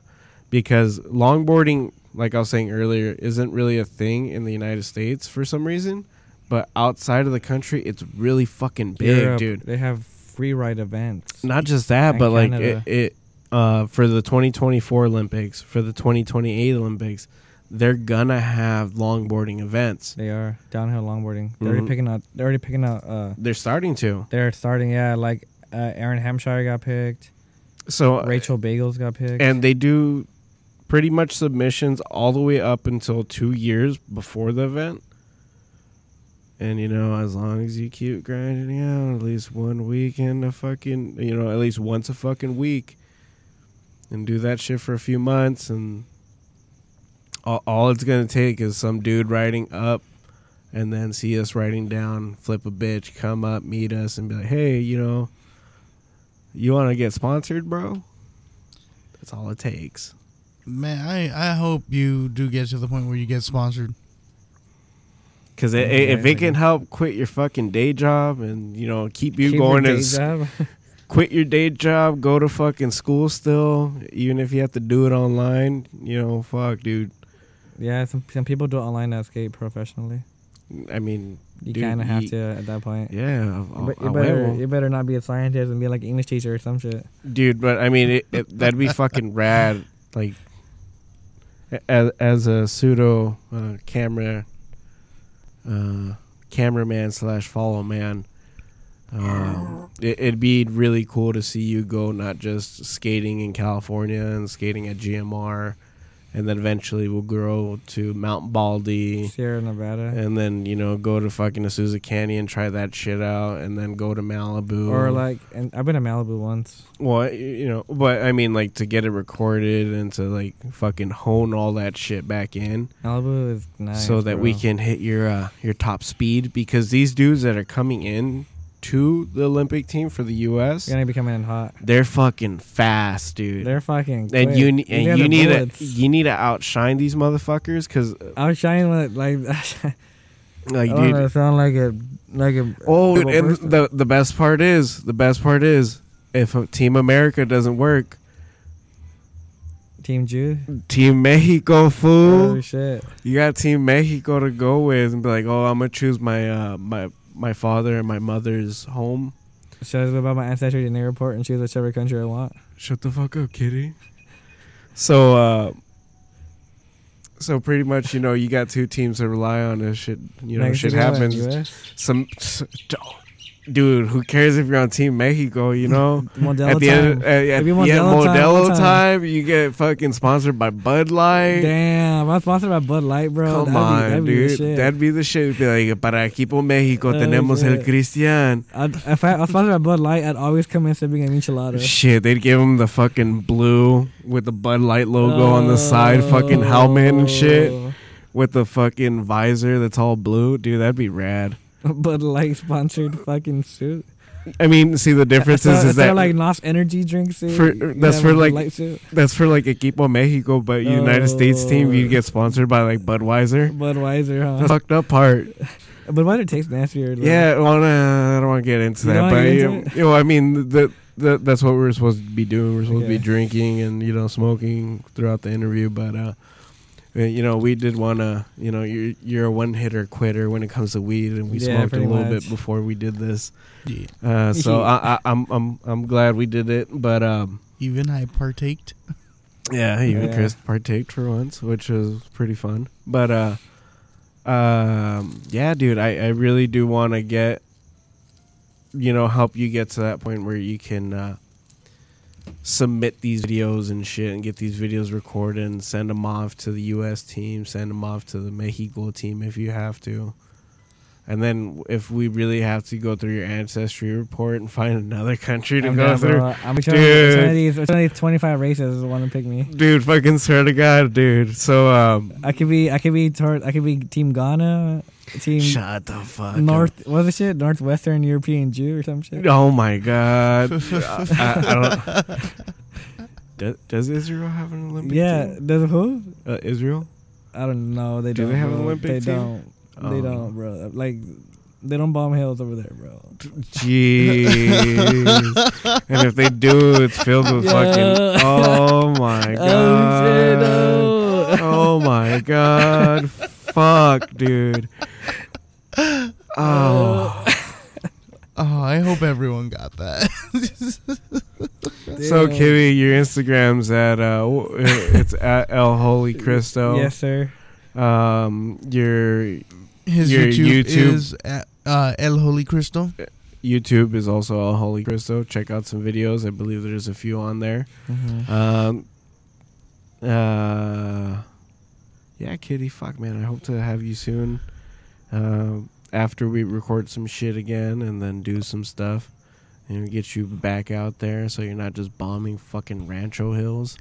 because longboarding, like I was saying earlier, isn't really a thing in the United States for some reason, but outside of the country, it's really fucking big, Europe, dude. They have free ride events. Not just that, but like it, it uh, for the 2024 Olympics, for the 2028 Olympics, they're gonna have longboarding events. They are downhill longboarding. They're already Mhm. picking out. They're already picking out. Uh, They're starting to. they're starting. Yeah, like uh, Aaron Hampshire got picked. So Rachel Bagels got picked. and they do pretty much submissions all the way up until two years before the event. And you know, as long as you keep grinding out at least one weekend a fucking, you know, at least once a fucking week, and do that shit for a few months, and all, all it's gonna take is some dude riding up, and then see us riding down, flip a bitch, come up, meet us, and be like, hey, you know, you want to get sponsored, bro? That's all it takes. Man, I, I hope you do get to the point where you get sponsored. Because Yeah, if it can a- help quit your fucking day job and you know keep you Keep your going day to job. quit your day job, go to fucking school still, even if you have to do it online, you know, fuck, dude. Yeah, some some people do online that skate professionally. I mean, You kind of have to at that point. yeah, You, I'll- be- you I'll better you better not be a scientist and be like an English teacher or some shit. dude. But I mean, it, it, that'd be fucking rad. Like, as, as a pseudo uh, camera, uh, cameraman slash follow man, um, it, it'd be really cool to see you go not just skating in California and skating at GMR, and then eventually we'll grow to Mount Baldy. Sierra Nevada. And then you know go to fucking Azusa Canyon, try that shit out, and then go to Malibu. Or like, and I've been to Malibu once. Well, you know, but I mean, like to get it recorded and to like fucking hone all that shit back in, Malibu is nice. so that we can hit your uh, your top speed. Because these dudes that are coming in to the Olympic team for the U.S., You're gonna be coming in hot. they're fucking fast, dude. They're fucking. and quick. you ne- and you need to you need to outshine these motherfuckers because I'll shine with like. like dude. sound like a like a. Oh, and person. the the best part is the best part is if uh, Team America doesn't work, Team Jew. Team Mexico, fool. Oh shit. You got Team Mexico to go with, and be like, oh, I'm gonna choose my uh, my my father and my mother's home. Should I go about my ancestry in the airport and choose whichever country I want? Shut the fuck up, kitty. So, uh, so pretty much, you know, you got two teams to rely on this shit. You know, shit Mexico and happens. US. Some, s- dude, who cares if you're on Team Mexico? You know, Modelo at the time. end, uh, at the you end, Modelo time, time, you get fucking sponsored by Bud Light. Damn, I'm sponsored by Bud Light, bro. Come that'd on, be, that'd Be the dude. shit. That'd be the shit. Be like, para equipo Mexico Oh, tenemos el. Cristian. I'd, if I, I was sponsored by Bud Light, I'd always come in sipping a michelada. Shit, they'd give him the fucking blue with the Bud Light logo on the side, fucking helmet and shit, Oh. with the fucking visor that's all blue. Dude, that'd be rad. Bud Light sponsored fucking suit. I mean, see, the difference is, is that like Nos Energy drinks. For- that's for, like- that's for like Equipo Mexico, but United States team, you'd get sponsored by like Budweiser. Budweiser, huh? fucked up part. Budweiser tastes nastier. though. Yeah, well, nah, I don't want to get into You that, but you, you know, I mean, the, the, that's what we're supposed to be doing. We're supposed to be drinking and you know smoking throughout the interview, but uh, you know, we did want to, you know, you're you're a one hitter quitter when it comes to weed, and we Yeah, smoked a little much. bit before we did this. Yeah. Uh, so I, I, I'm I'm I'm glad we did it, but um, Even I partaked. yeah, even Yeah. Chris partaked for once, which was pretty fun. But uh, um, yeah, dude, I I really do want to get, you know, help you get to that point where you can. Uh, submit these videos and shit and get these videos recorded and send them off to the US team, send them off to the Mexico team if you have to. And then if we really have to go through your ancestry report and find another country to I'm go through. bro. I'm one, Dude. of these, which one of these 25 races want to pick me? Dude, fucking swear to God, dude. So um I could be, I could be, toward, I could be Team Ghana, Team shut the fuck North. What was the shit? Northwestern European Jew or some shit. Oh my god. I, I don't does, does Israel have an Olympic Yeah, team? does who? Uh, Israel? I don't know. They Do don't. they have an bro. Olympic They team? don't. They Oh. don't, bro. Like, they don't bomb hills over there, bro. Jeez. and if they do, it's filled with Yeah. fucking. Oh my god. Oh shit! Oh my god. Fuck, dude. Oh. Oh, I hope everyone got that. So, Damn. Kiwi, your Instagram's at uh, it's at El Holy Cristo. Yes, sir. Um, your His Your YouTube, YouTube- is at, uh, El Holy Crystal. YouTube is also El Holy Cristo. Check out some videos. I believe there's a few on there. Mm-hmm. Um, uh, yeah, Kitty. Fuck, man. I hope to have you soon. Um, after we record some shit again and then do some stuff and get you back out there so you're not just bombing fucking Rancho Hills.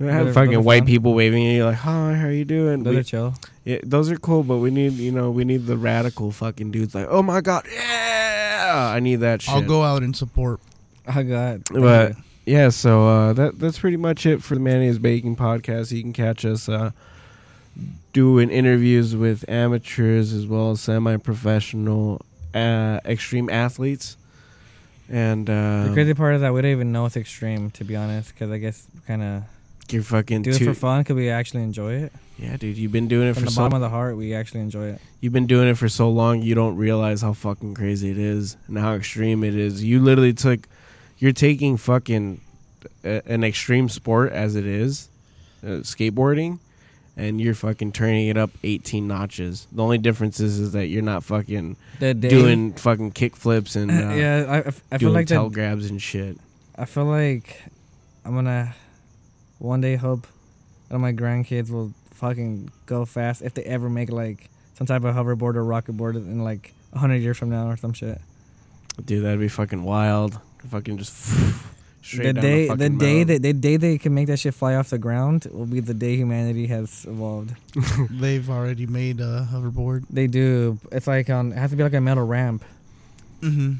I have fucking those white fun. people waving at you like, "Hi, how you doing?" Those We- are chill. yeah, those are cool, but we need, you know, we need the radical fucking dudes like, "Oh my god, yeah!" I need that shit. I'll go out and support. I got. But yeah, so uh, that that's pretty much it for the Manny's Baking podcast. You can catch us uh, doing interviews with amateurs as well as semi-professional uh, extreme athletes. And uh, the crazy part is that we don't even know it's extreme, to be honest, because I guess kind of you're fucking do it for fun because we actually enjoy it. yeah, dude. You've been doing it From for the so bottom of the heart, we actually enjoy it. you've been doing it for so long. You don't realize how fucking crazy it is and how extreme it is. You literally took, you're taking fucking a, an extreme sport as it is, uh, skateboarding, and you're fucking turning it up 18 notches. The only difference is, is that you're not fucking doing fucking kick flips and uh, yeah, I, I f- I feel doing like tail grabs and shit. I feel like I'm gonna one day hope that my grandkids will fucking go fast if they ever make like some type of hoverboard or rocket board in like hundred years from now or some shit. Dude, that'd be fucking wild. Fucking just the day, the, the day that the day they can make that shit fly off the ground will be the day humanity has evolved. They've already made a hoverboard. They do. It's like on. It has to be like a metal ramp. Mm-hmm.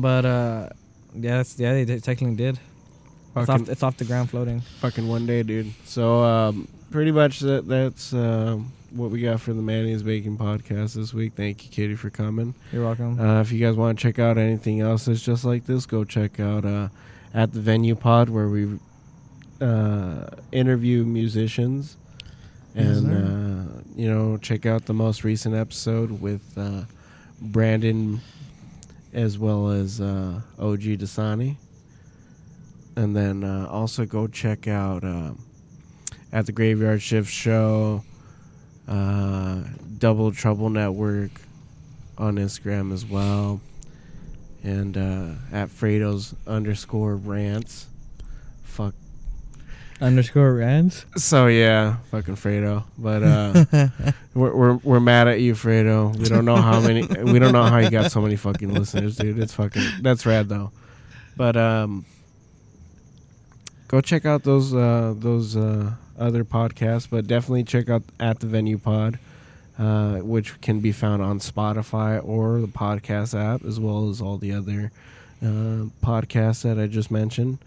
But uh, yes, yeah, they did, technically did. It's off, it's off the ground floating. fucking one day, dude. So um, pretty much that that's um what we got for the Manny's Baking podcast this week. Thank you, Katie, for coming. You're welcome. Uh, if you guys want to check out anything else that's just like this, go check out uh, at the Venue Pod where we uh, interview musicians, and uh, you know check out the most recent episode with uh, Brandon, as well as uh, OG Dasani, and then uh, also go check out uh, at the Graveyard Shift show, uh, Double Trouble Network on Instagram as well, and uh, at Fredo's underscore rants. Fuck. Underscore rants. So yeah, fucking Fredo. But uh, we're, we're we're mad at you, Fredo. We don't know how many. we don't know how you got so many fucking listeners, dude. It's fucking. That's rad though. But um, go check out those uh those uh other podcasts. But definitely check out at the Venue Pod, uh, which can be found on Spotify or the podcast app, as well as all the other uh, podcasts that I just mentioned.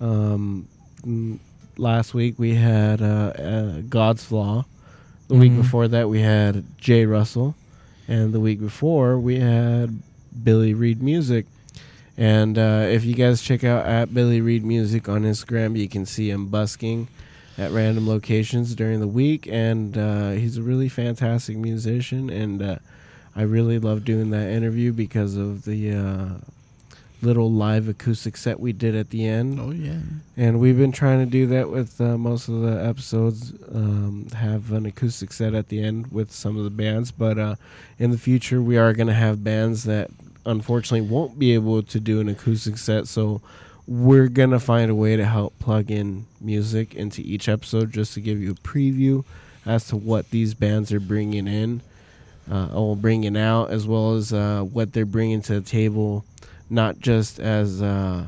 Um, mm, last week we had uh, uh, God's Law. The week Mhm. before that we had Jay Russell, and the week before we had Billy Reed Music. And uh, if you guys check out at Billy Reed Music on Instagram, you can see him busking at random locations during the week, and uh, he's a really fantastic musician. And uh, I really love doing that interview because of the uh, little live acoustic set we did at the end. oh yeah. And we've been trying to do that with uh, most of the episodes. Um, have an acoustic set at the end with some of the bands, but uh, in the future we are going to have bands that unfortunately won't be able to do an acoustic set. So we're gonna find a way to help plug in music into each episode, just to give you a preview as to what these bands are bringing in, uh, or bringing out, as well as uh, what they're bringing to the table, not just as uh,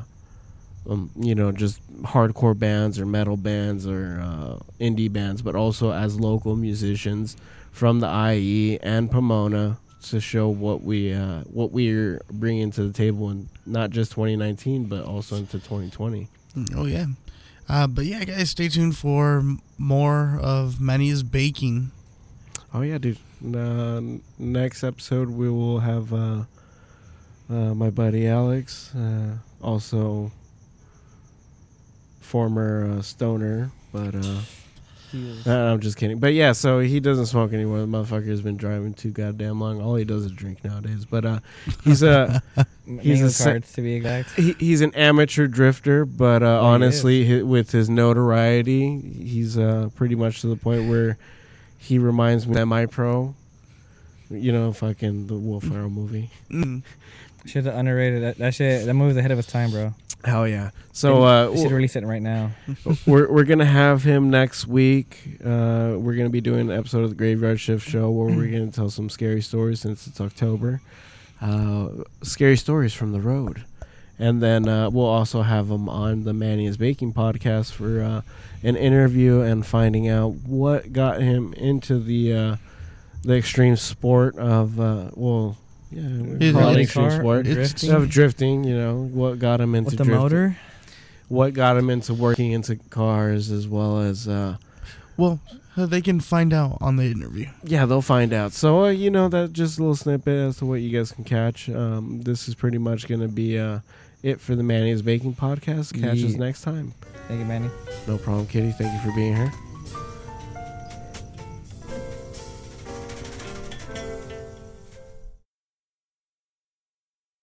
um, you know, just hardcore bands or metal bands or uh, indie bands, but also as local musicians from the IE and Pomona to show what we uh, what we're bringing to the table in not just 2019 but also into 2020. Mm, Oh yeah. Uh, but yeah, guys, stay tuned for more of Manny's baking. Oh yeah, dude. Uh, next episode we will have uh, uh, my buddy Alex, uh, also former uh, stoner, but uh, Uh, I'm just kidding. But yeah, so he doesn't smoke anymore. The motherfucker's been driving too goddamn long. All he does is drink nowadays. But uh, he's a He's a cards to be exact. he, he's an amateur drifter. But uh, Oh, honestly, with his notoriety, he's uh, pretty much to the point where he reminds me of semi-pro. You know, fucking the Will Ferrell movie. Mm. Shit's underrated. That, that shit. That movie's ahead of its time, bro. Hell yeah! So uh, we should release it right now. we're we're gonna have him next week. Uh, we're gonna be doing an episode of the Graveyard Shift show where we're gonna tell some scary stories since it's October. Uh, scary stories from the road, and then uh, we'll also have him on the Manny is Baking podcast for uh, an interview and finding out what got him into the uh, the extreme sport of uh, well, yeah, we It- call it it- extreme car, sport. it's- drifting. Of drifting, you know, what got him into with the drifting motor. what got him into working into cars as well as uh Well, uh, they can find out on the interview. yeah they'll find out so uh, you know that just a little snippet as to what you guys can catch um this is pretty much gonna be uh it for the manny's baking podcast catch us next time Thank you, Manny. no problem kitty thank you for being here